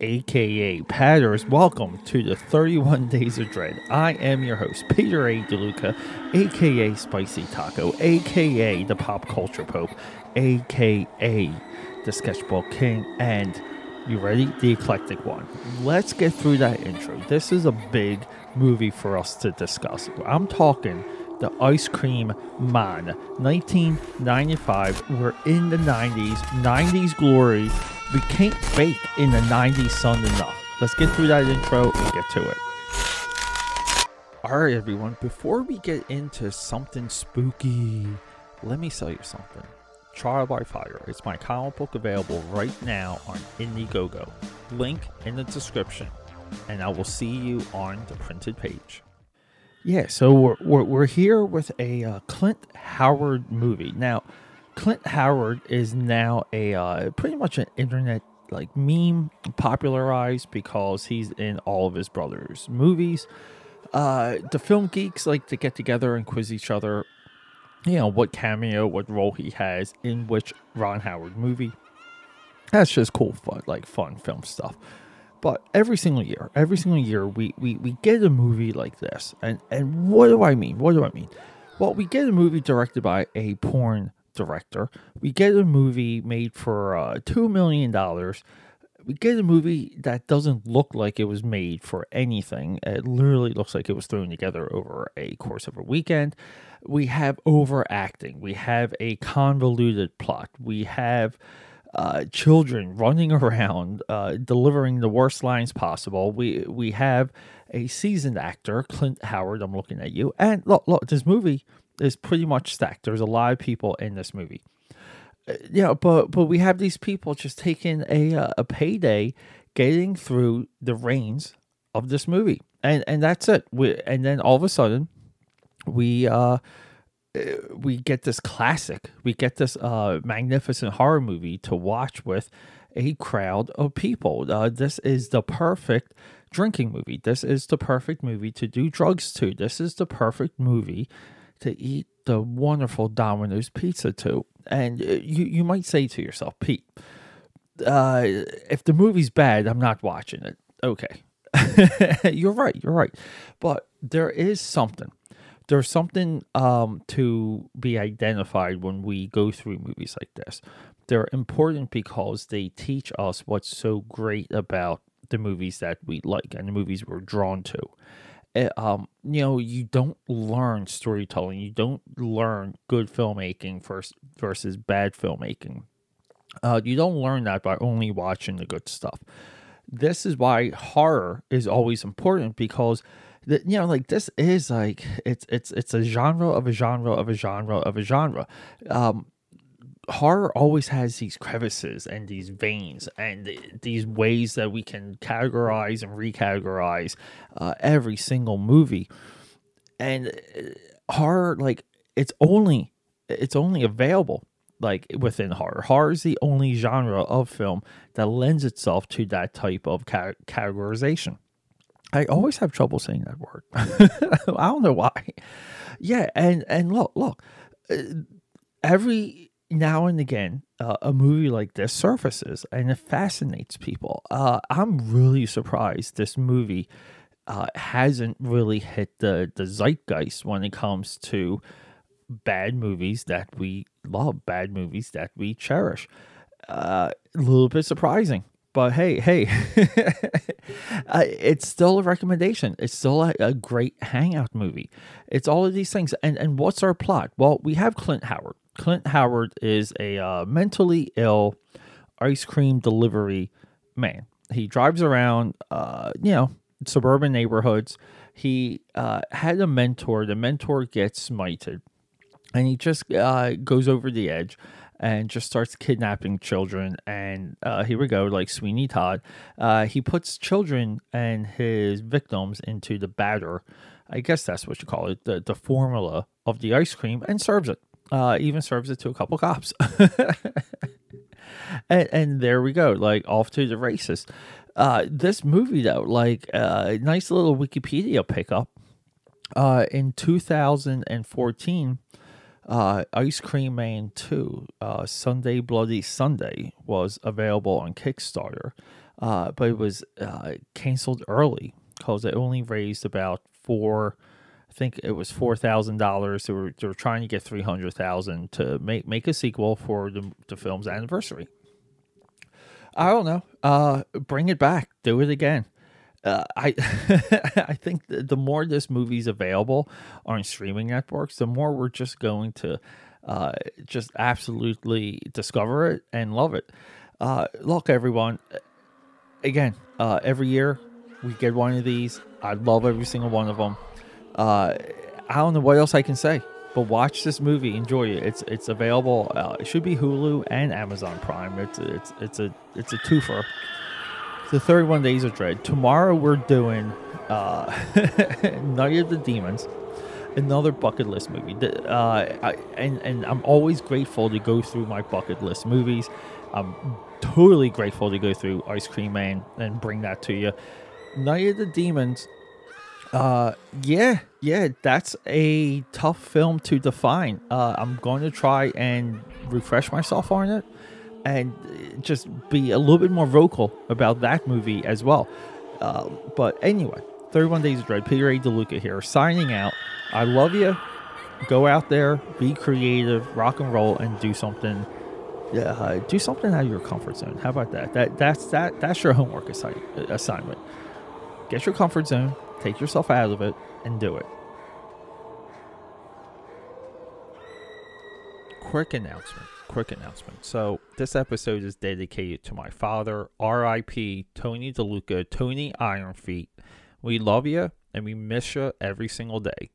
aka Patters. Welcome to the 31 Days of Dread. I am your host, Peter A. DeLuca, aka Spicy Taco, aka the Pop Culture Pope, aka the Sketchbook King, and you ready? The Eclectic One. Let's get through that intro. This is a big movie for us to discuss. I'm talking the Ice Cream Man, 1995. We're in the 90s, 90s glory. We can't bake in the 90s sun enough. Let's get through that intro and get to it. All right, everyone, before we get into something spooky, let me sell you something. Trial by Fire is my comic book available right now on Indiegogo. Link in the description, and I will see you on the printed page. Yeah, so we're, we're, we're here with a uh, Clint Howard movie. Now, Clint Howard is now a uh, pretty much an internet like meme popularized because he's in all of his brother's movies. Uh, the film geeks like to get together and quiz each other you know, what cameo, what role he has in which Ron Howard movie. That's just cool fun, like fun film stuff. But every single year, every single year, we, we, we get a movie like this. And, and what do I mean? What do I mean? Well, we get a movie directed by a porn director. We get a movie made for uh, $2 million. We get a movie that doesn't look like it was made for anything. It literally looks like it was thrown together over a course of a weekend we have overacting. We have a convoluted plot. We have uh, children running around, uh, delivering the worst lines possible. We we have a seasoned actor, Clint Howard. I'm looking at you, and look, look, this movie is pretty much stacked. There's a lot of people in this movie. Uh, yeah, but but we have these people just taking a uh, a payday, getting through the reins of this movie, and and that's it. We, and then all of a sudden we uh, uh we get this classic we get this uh magnificent horror movie to watch with a crowd of people uh, this is the perfect drinking movie this is the perfect movie to do drugs to this is the perfect movie to eat the wonderful domino's pizza to and uh, you you might say to yourself pete uh if the movie's bad i'm not watching it. Okay. You're right you're right. But there is something. There's something um, to be identified when we go through movies like this. They're important because they teach us what's so great about the movies that we like and the movies we're drawn to. Eh, um, you know, you don't learn storytelling. You don't learn good filmmaking versus, versus bad filmmaking. Uh, you don't learn that by only watching the good stuff. This is why horror is always important because that you know like this is like it's it's it's a genre of a genre of a genre of a genre um horror always has these crevices and these veins and these ways that we can categorize and recategorize uh, every single movie and uh, horror like it's only it's only available like within horror horror is the only genre of film that lends itself to that type of categorization I always have trouble saying that word. I don't know why. Yeah, and and look, look, uh, every now and again, uh, a movie like this surfaces and it fascinates people. Uh, I'm really surprised this movie uh, hasn't really hit the the zeitgeist when it comes to bad movies that we love, bad movies that we cherish. Uh, a little bit surprising but hey, hey, it's still a recommendation. It's still a, a, great hangout movie. It's all of these things. And and what's our plot? Well, we have Clint Howard. Clint Howard is a uh, mentally ill ice cream delivery man. He drives around, uh, you know, suburban neighborhoods. He uh, had a mentor. The mentor gets smited, and he just uh, goes over the edge and just starts kidnapping children. And uh, here we go, like Sweeney Todd. Uh, he puts children and his victims into the batter. I guess that's what you call it, the, the formula of the ice cream, and serves it. Uh, even serves it to a couple cops. and, and, there we go, like off to the races. Uh, this movie, though, like a uh, nice little Wikipedia pickup. Uh, in 2014, uh, Ice Cream Man 2, uh, Sunday Bloody Sunday, was available on Kickstarter. uh, but it was uh, canceled early because it only raised about four. Think it was four thousand dollars. They were they were trying to get three hundred thousand to make make a sequel for the the film's anniversary. I don't know. Uh, bring it back. Do it again. Uh, I I think the more this movie's available on streaming networks, the more we're just going to uh, just absolutely discover it and love it. Uh, look, everyone. Again, uh, every year we get one of these. I love every single one of them. Uh, I don't know what else I can say, but watch this movie, enjoy it. It's it's available. Uh, it should be Hulu and Amazon Prime. It's it's it's a it's a twofer. The 31 Days of Dread. Tomorrow we're doing uh, Night of the Demons, another bucket list movie. Uh, I, and, and I'm always grateful to go through my bucket list movies. I'm totally grateful to go through Ice Cream Man and bring that to you. Night of the Demons. Uh, yeah, yeah, that's a tough film to define. Uh, I'm going to try and refresh myself on it and just be a little bit more vocal about that movie as well. Uh, but anyway, 31 Days of Dread, Peter A. DeLuca here, signing out. I love you. Go out there, be creative, rock and roll, and do something. Uh, do something out of your comfort zone. How about that? That that's that that's your homework assi- assignment. Get your comfort zone, take yourself out of it, and do it. Quick announcement quick announcement. So this episode is dedicated to my father, R.I.P. Tony DeLuca, Tony Ironfeet. We love you and we miss you every single day.